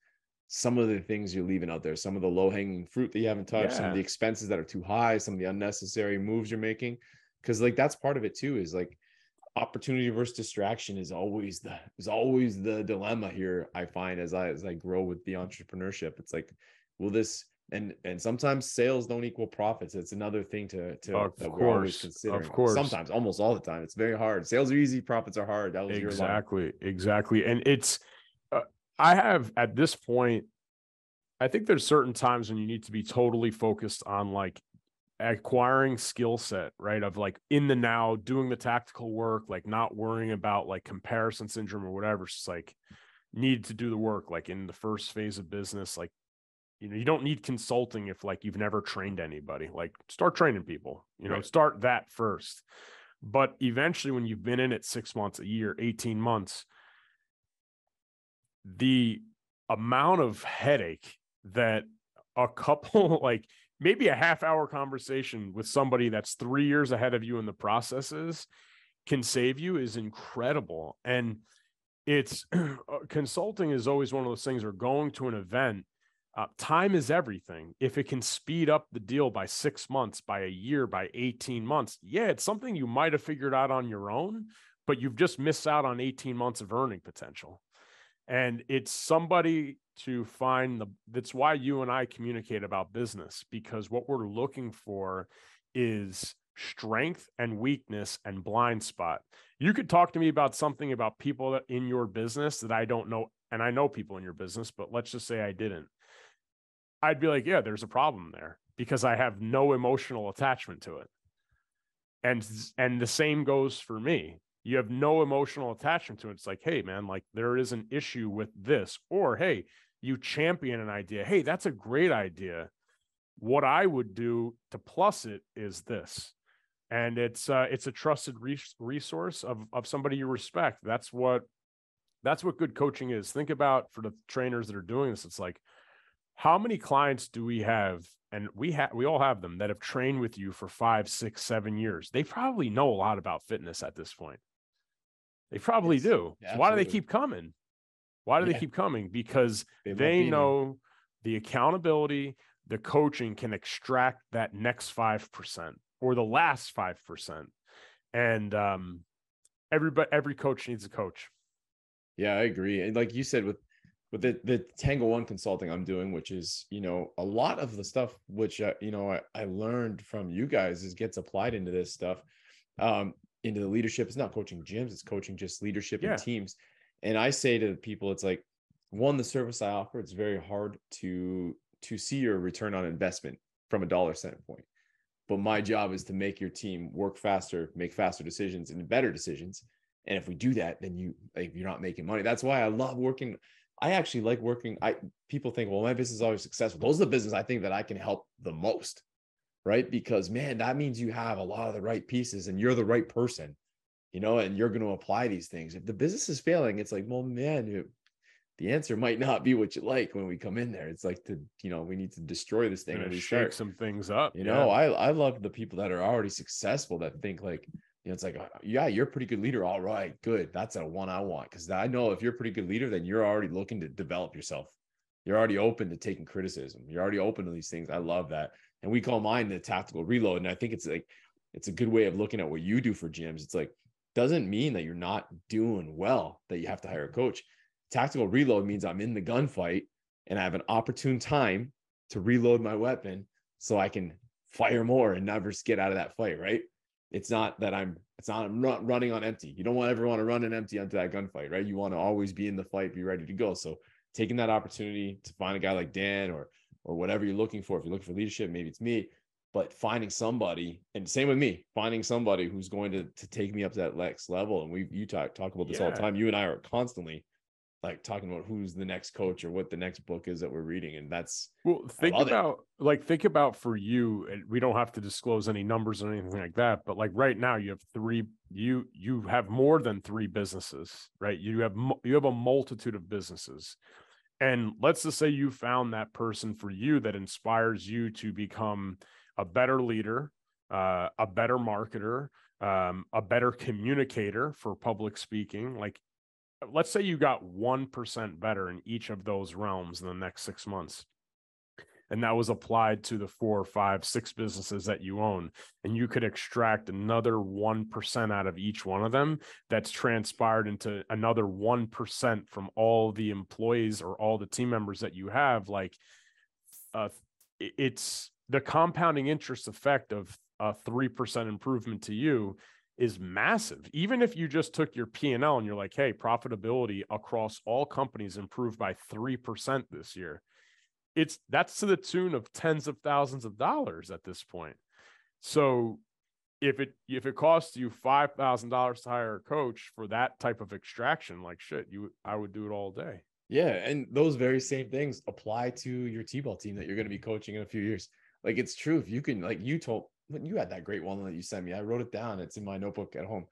some of the things you're leaving out there. Some of the low hanging fruit that you haven't touched yeah. some of the expenses that are too high some of the unnecessary moves you're making. Because like that's part of it too is like opportunity versus distraction is always the is always the dilemma here i find as i as i grow with the entrepreneurship. It's like will this and and sometimes sales don't equal profits. It's another thing to to of that course, we're always considering. Of course, sometimes almost all the time, it's very hard. Sales are easy, profits are hard. That was exactly exactly, and it's uh, I have at this point. I think there's certain times when you need to be totally focused on like acquiring skill set, right? Of like in the now, doing the tactical work, like not worrying about like comparison syndrome or whatever. It's like need to do the work like in the first phase of business like you know you don't need consulting if like you've never trained anybody like start training people you know right. start that first but eventually when you've been in it 6 months a year 18 months the amount of headache that a couple <laughs> like maybe a half hour conversation with somebody that's 3 years ahead of you in the processes can save you is incredible and it's <clears throat> uh, consulting is always one of those things or going to an event uh, time is everything. If it can speed up the deal by six months, by a year, by 18 months, yeah, it's something you might have figured out on your own, but you've just missed out on 18 months of earning potential. And it's somebody to find the, that's why you and I communicate about business because what we're looking for is strength and weakness and blind spot. You could talk to me about something about people in your business that I don't know. And I know people in your business, but let's just say I didn't I'd be like, yeah, there's a problem there because I have no emotional attachment to it. And and the same goes for me. You have no emotional attachment to it. It's like, hey, man, like there is an issue with this. Or hey, you champion an idea. Hey, that's a great idea. What I would do to plus it is this. And it's uh, it's a trusted resource of of somebody you respect. That's what that's what good coaching is. Think about for the trainers that are doing this. It's like, how many clients do we have and we have we all have them that have trained with you for five six seven years? They probably know a lot about fitness at this point. They probably yes, do. So why do they keep coming? Why do yeah. they keep coming? Because they, they know the accountability the coaching can extract that next 5% or the last 5% and um everybody every coach needs a coach. Yeah i agree. And like you said with with the the Tango One consulting I'm doing, which is you know a lot of the stuff which uh, you know I, I learned from you guys is gets applied into this stuff, um, into the leadership. It's not coaching gyms; it's coaching just leadership yeah. and teams. And I say to people, it's like one the service I offer. It's very hard to to see your return on investment from a dollar standpoint. But my job is to make your team work faster, make faster decisions and better decisions. And if we do that, then you like you're not making money. That's why I love working I actually like working. I people think, well, my business is always successful. Those are the business I think that I can help the most, right? Because man, that means you have a lot of the right pieces and you're the right person, you know, and you're going to apply these things. If the business is failing, it's like, well, man, the answer might not be what you like when we come in there. It's like to, you know, we need to destroy this thing and we shake start. some things up. You yeah. know, I I love the people that are already successful that think like, you know, it's like, uh, yeah, you're a pretty good leader. All right, good. That's a one I want because I know if you're a pretty good leader, then you're already looking to develop yourself. You're already open to taking criticism. You're already open to these things. I love that. And we call mine the tactical reload. And I think it's like it's a good way of looking at what you do for gyms. It's like doesn't mean that you're not doing well that you have to hire a coach. Tactical reload means I'm in the gunfight and I have an opportune time to reload my weapon so I can fire more and never get out of that fight, right? It's not that I'm it's not I'm not running on empty. You don't want ever want to run an empty onto that gunfight, right? You want to always be in the fight, be ready to go. So taking that opportunity to find a guy like Dan or or whatever you're looking for, if you're looking for leadership, maybe it's me, but finding somebody and same with me, finding somebody who's going to to take me up to that next level. And we you talk talk about this all the time. You and I are constantly like talking about who's the next coach or what the next book is that we're reading. And that's Well, think love it. about like think about for you, we don't have to disclose any numbers or anything like that, but like right now you have three you you have more than three businesses, right? You have you have a multitude of businesses. And let's just say you found that person for you that inspires you to become a better leader, uh, a better marketer, um, a better communicator for public speaking. Like, let's say you got 1% better in each of those realms in the next six months. And that was applied to the four, five, six businesses that you own. And you could extract another 1% out of each one of them that's transpired into another 1% from all the employees or all the team members that you have. Like, uh, it's the compounding interest effect of a 3% improvement to you is massive. Even if you just took your P&L and you're like, "Hey, profitability across all companies improved by 3% this year." It's that's to the tune of tens of thousands of dollars at this point. So if it if it costs you $5,000 to hire a coach for that type of extraction, like shit, you I would do it all day. Yeah, and those very same things apply to your T-ball team that you're going to be coaching in a few years. Like it's true. If you can, like you told, you had that great one that you sent me, I wrote it down. It's in my notebook at home.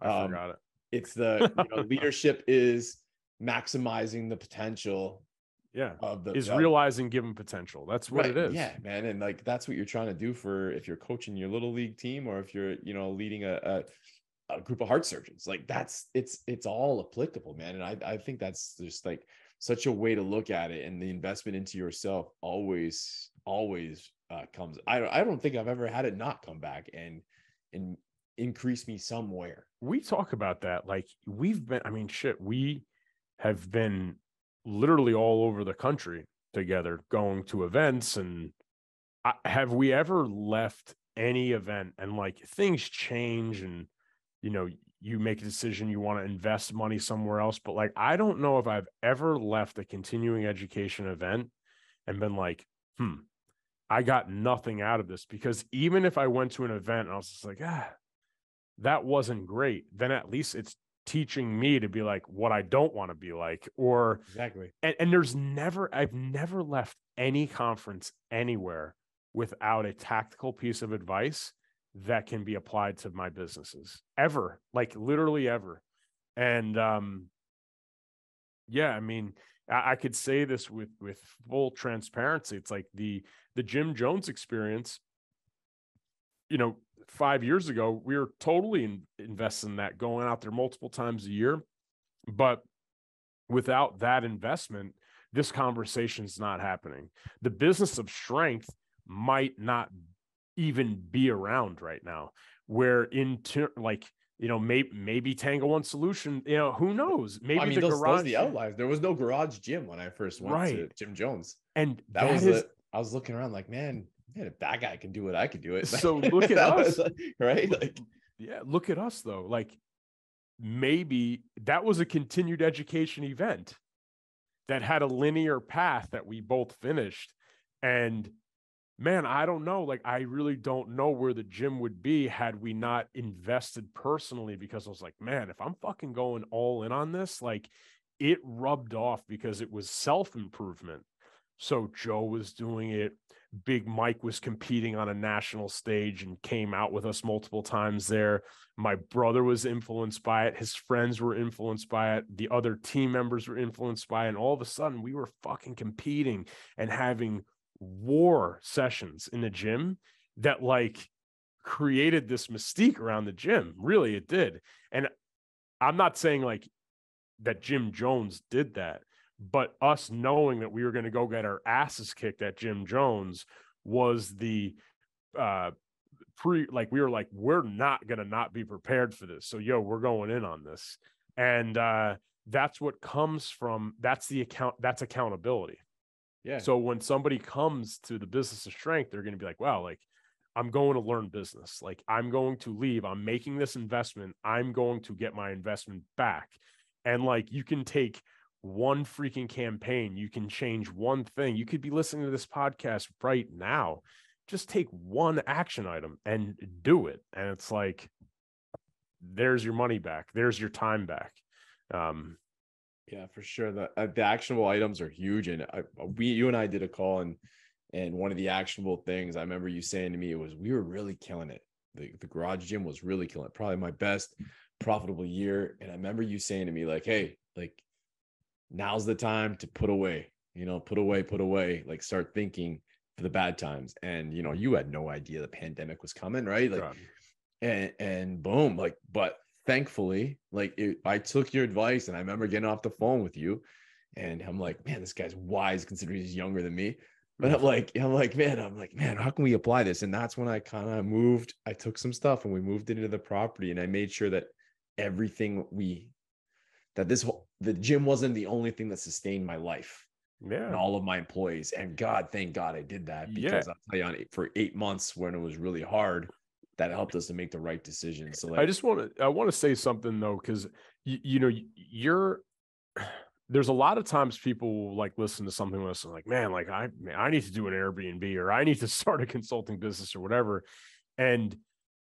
I Um, forgot it. It's the you know, <laughs> leadership is maximizing the potential Yeah. of the Is realizing given potential. That's what it Right, is. Yeah, man, and like that's what you're trying to do for if you're coaching your little league team or if you're you know leading a, a a group of heart surgeons. Like that's it's it's all applicable, man. And I I think that's just like such a way to look at it, and the investment into yourself always always uh, comes. I don't I don't think I've ever had it not come back and and increase me somewhere. we talk about that like we've been i mean shit we have been literally all over the country together going to events and I, have we ever left any event and like things change and you know you make a decision you want to invest money somewhere else but like i don't know if i've ever left a continuing education event and been like hmm i got nothing out of this because even if i went to an event and i was just like ah that wasn't great, then at least it's teaching me to be like what I don't want to be like. Or Exactly. and, and there's never I've never left any conference anywhere without a tactical piece of advice that can be applied to my businesses ever, like literally ever. And um yeah, I mean, I, could say this with with full transparency. It's like the the Jim Jones experience you know, five years ago, we were totally in, in that, going out there multiple times a year. But without that investment, this conversation is not happening. The business of strength might not even be around right now. Where in ter- like you know maybe maybe Tango One Solution, you know who knows? Maybe I mean, the those, those garage are the outliers. There was no garage gym when I first went to Jim Jones. and That, was is the, I was looking around like, man, man, if that guy can do it, I can do it. <laughs> So look at us. like- right? Like, yeah look at us though like maybe that was a continued education event that had a linear path that we both finished and man i don't know like i really don't know where the gym would be had we not invested personally because i was like man if i'm fucking going all in on this like it rubbed off because it was self improvement So Joe was doing it. Big Mike was competing on a national stage and came out with us multiple times there. My brother was influenced by it. His friends were influenced by it. The other team members were influenced by it. And all of a sudden, we were fucking competing and having war sessions in the gym that like created this mystique around the gym. Really, it did. And I'm not saying like that Jim Jones did that, but us knowing that we were going to go get our asses kicked at Jim Jones was the uh pre like we were like we're not going to not be prepared for this. So yo, we're going in on this. And uh that's what comes from that's the account that's accountability. Yeah. So when somebody comes to the business of strength, they're going to be like, wow, like I'm going to learn business. Like I'm going to leave. I'm making this investment. I'm going to get my investment back. And like you can take one freaking campaign, you can change one thing. You could be listening to this podcast right now. Just take one action item and do it. And it's like, there's your money back. There's your time back. Um, yeah, for sure. The uh, the actionable items are huge, and I, we, you and I did a call, and and one of the actionable things I remember you saying to me was we were really killing it. The, the garage gym was really killing it. Probably my best profitable year. And I remember you saying to me, like, hey, like now's the time to put away, you know, put away, put away, like start thinking for the bad times. And you know, you had no idea the pandemic was coming, right? Like God. and and boom, like, but thankfully, like it, I took your advice and I remember getting off the phone with you. And I'm like, man, this guy's wise considering he's younger than me. But I'm mm-hmm. like, I'm like, man, I'm like, man, how can we apply this? And that's when I kind of moved. I took some stuff and we moved it into the property, and I made sure that everything we that this whole the gym wasn't the only thing that sustained my life yeah. and all of my employees. And God, thank God I did that Yeah. because I'll tell you, on for eight months when it was really hard, that helped us to make the right decision. So like, I just want to I want to say something though, because you, you know you're <sighs> there's a lot of times people will like listen to something with us and like, man, like I man, I need to do an Airbnb or I need to <laughs> start a consulting business or whatever, and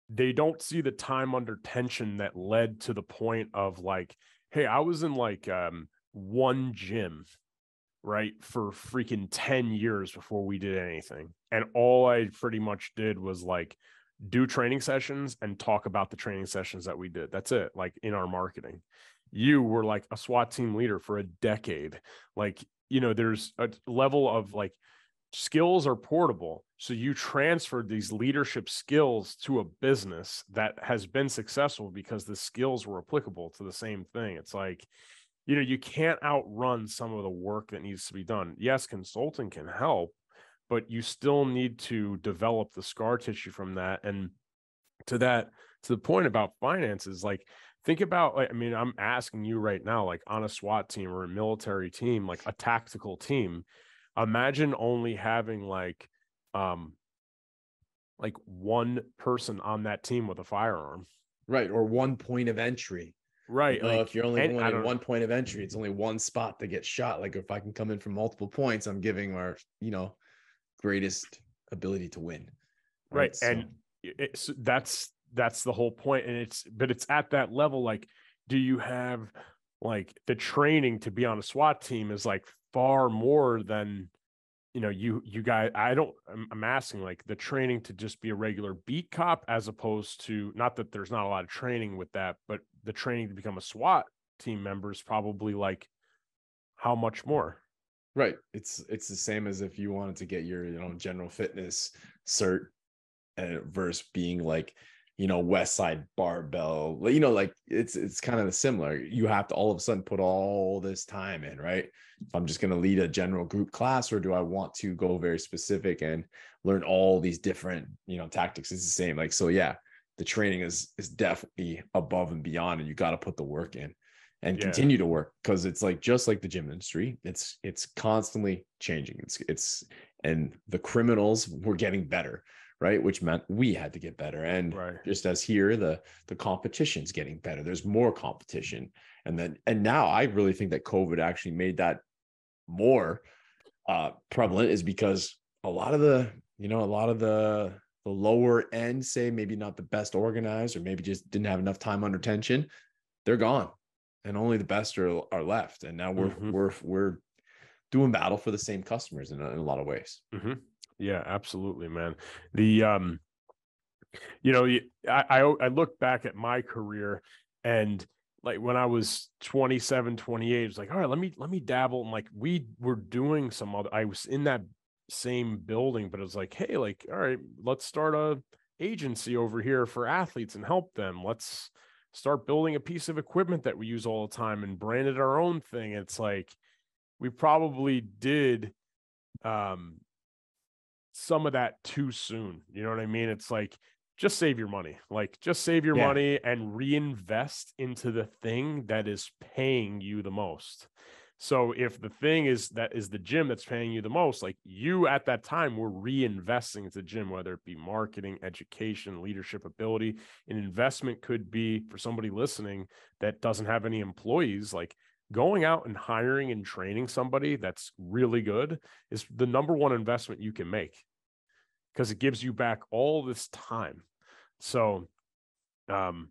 they don't see the time under tension that led to the point of like, hey, I was in like um one gym right for freaking 10 years before we did anything and all i pretty much did was like do training sessions and talk about the training sessions that we did. That's it, like in our marketing. You were like a SWAT team leader for a decade. Like, you know, there's a level of like skills are portable. So you transferred these leadership skills to a business that has been successful because the skills were applicable to the same thing. It's like, you know, you can't outrun some of the work that needs to be done. Yes, consulting can help, but you still need to develop the scar tissue from that and to that to the point about finances like think about like i mean i'm asking you right now like on a swat team or a military team like a tactical team imagine only having like um like one person on that team with a firearm right, or one point of entry. right know, like if you're only and going I in don't- one point of entry, it's only one spot that gets shot. Like if I can come in from multiple points, I'm giving our, you know, greatest ability to win. right So- and it's that's that's the whole point and it's but it's at that level like do you have like the training to be on a SWAT team is like far more than you know you you guys I don't I'm, I'm asking like the training to just be a regular beat cop as opposed to not that there's not a lot of training with that but the training to become a SWAT team member is probably like how much more Right. It's it's the same as if you wanted to get your, you know, general fitness cert and versus being like, you know, West Side barbell. You know, like it's it's kind of similar. You have to all of a sudden put all this time in, right? If I'm just gonna lead a general group class, or do I want to go very specific and learn all these different, you know, tactics? It's the same. Like, so yeah, the training is is definitely above and beyond, and you got to put the work in and Yeah. continue to work because it's like just like the gym industry it's it's constantly changing. It's it's and the criminals were getting better right? Which meant we had to get better. And Right. just as here the the competition's getting better. There's more competition. And then and now i really think that covid actually made that more uh prevalent is because a lot of the you know a lot of the the lower end say maybe not the best organized or maybe just didn't have enough time under tension they're gone and only the best are, are left and now we're Mhm. we're we're doing battle for the same customers in a, in a lot of ways. Mm-hmm. Yeah, absolutely, man. The um, you know, I, I I look back at my career and like when I was 27, 28, it was like, all right, let me let me dabble. And like we were doing some other I was in that same building, but it was like, hey, like, all right, let's start a agency over here for athletes and help them. Let's start building a piece of equipment that we use all the time and branded our own thing. It's like we probably did um some of that too soon. You know what I mean? It's like just save your money. Like just save your yeah. money and reinvest into the thing that is paying you the most. So if the thing is that is the gym that's paying you the most, like you at that time were reinvesting into the gym, whether it be marketing, education, leadership ability. An investment could be for somebody listening that doesn't have any employees, like going out and hiring and training somebody that's really good is the number one investment you can make because it gives you back all this time. So um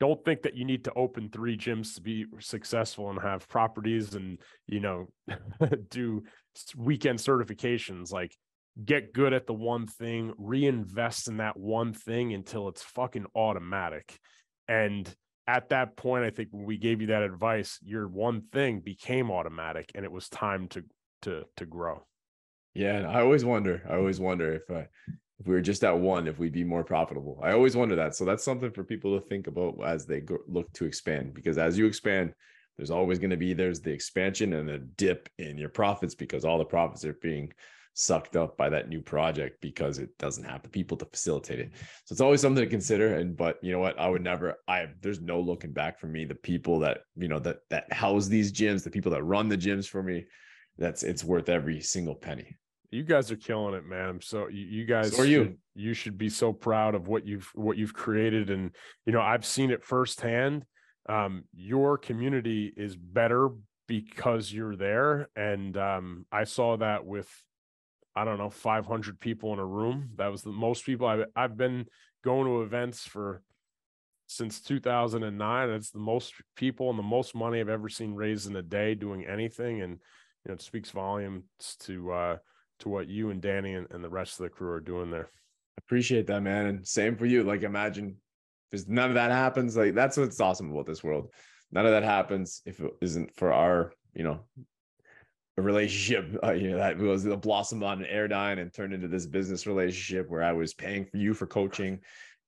don't think that you need to open three gyms to be successful and have properties and you know <laughs> do weekend certifications. Like get good at the one thing reinvest in that one thing until it's fucking automatic. And at that point i think when we gave you that advice your one thing became automatic and it was time to to to grow. Yeah i always wonder i always wonder if i if we were just at one, if we'd be more profitable. I always wonder that. So that's something for people to think about as they go, look to expand. Because as you expand, there's always going to be there's the expansion and a dip in your profits because all the profits are being sucked up by that new project because it doesn't have the people to facilitate it. So it's always something to consider. And but you know what? I would never. I there's no looking back for me. The people that you know that that house these gyms, the people that run the gyms for me, that's it's worth every single penny you guys are killing it, man. I'm so you, you guys so are you. you should be so proud of what you've what you've created. And you know, I've seen it firsthand. Um, your community is better because you're there. And um, I saw that with I don't know, 500 people in a room. That was the most people I've I've been going to events for since 2009. It's the most people and the most money I've ever seen raised in a day doing anything. And you know, it speaks volumes to uh to what you and Danny and, and the rest of the crew are doing there. Appreciate that, man. And same for you. Like, imagine if none of that happens. Like, that's what's awesome about this world. None of that happens if it isn't for our, you know, relationship, uh, you know, that was the blossom on an Airdyne and turned into this business relationship where I was paying for you for coaching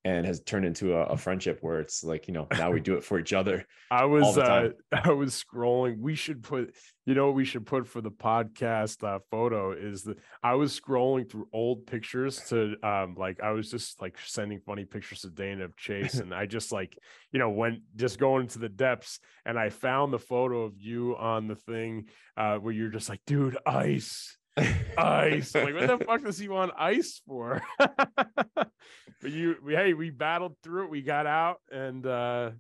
and has turned into a, a, friendship where it's like you know now we do it for each other <laughs> i was uh <laughs> i was scrolling. We should put you know what we should put for the podcast uh, photo is that i was scrolling through old pictures to um like i was just like sending funny pictures to dana of <laughs> chase and i just like you know went just going into the depths and i found the photo of you on the thing uh where you're just like dude ice ice. like, what the <laughs> fuck does he want ice for? <laughs> but you, we, hey, we battled through it. We got out, and uh,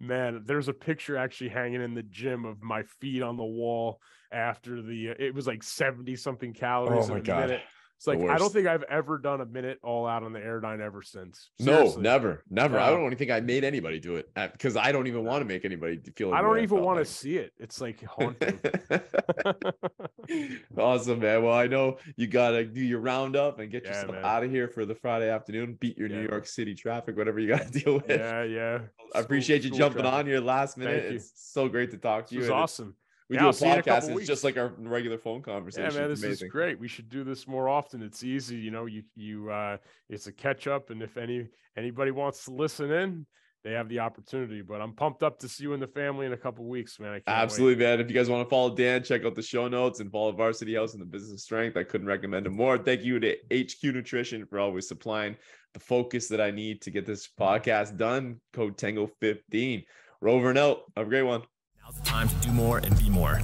man, there's a picture actually hanging in the gym of my feet on the wall after the. It was like seventy something calories oh in a God. minute. It's like I don't think I've ever done a minute all out on the Airdyne ever since. Seriously. No, never, never. I don't even think I made anybody do it because I don't even want to make anybody feel. I don't even want to see it. It's like haunting. <laughs> awesome, man. Well, I know you gotta do your roundup and get yeah, yourself man. out of here for the Friday afternoon. Beat your yeah, New York. City traffic, whatever you gotta <laughs> deal with. Yeah, yeah. I appreciate you jumping traffic. on your last minute. It's so great to talk to you. It was awesome we yeah, do a podcast. A it's just like our regular phone conversation. Yeah, man, this is great. We should do this more often. It's easy, you know. You you uh, it's a catch up, and if any anybody wants to listen in, they have the opportunity. But I'm pumped up to see you and the family in a couple weeks, man. Absolutely, wait. man. If you guys want to follow Dan, check out the show notes and follow Varsity House and the Business Strength. I couldn't recommend it more. Thank you to HQ Nutrition for always supplying the focus that I need to get this podcast done. Code Tango 15. Rover and out. Have a great one. Time to do more and be more.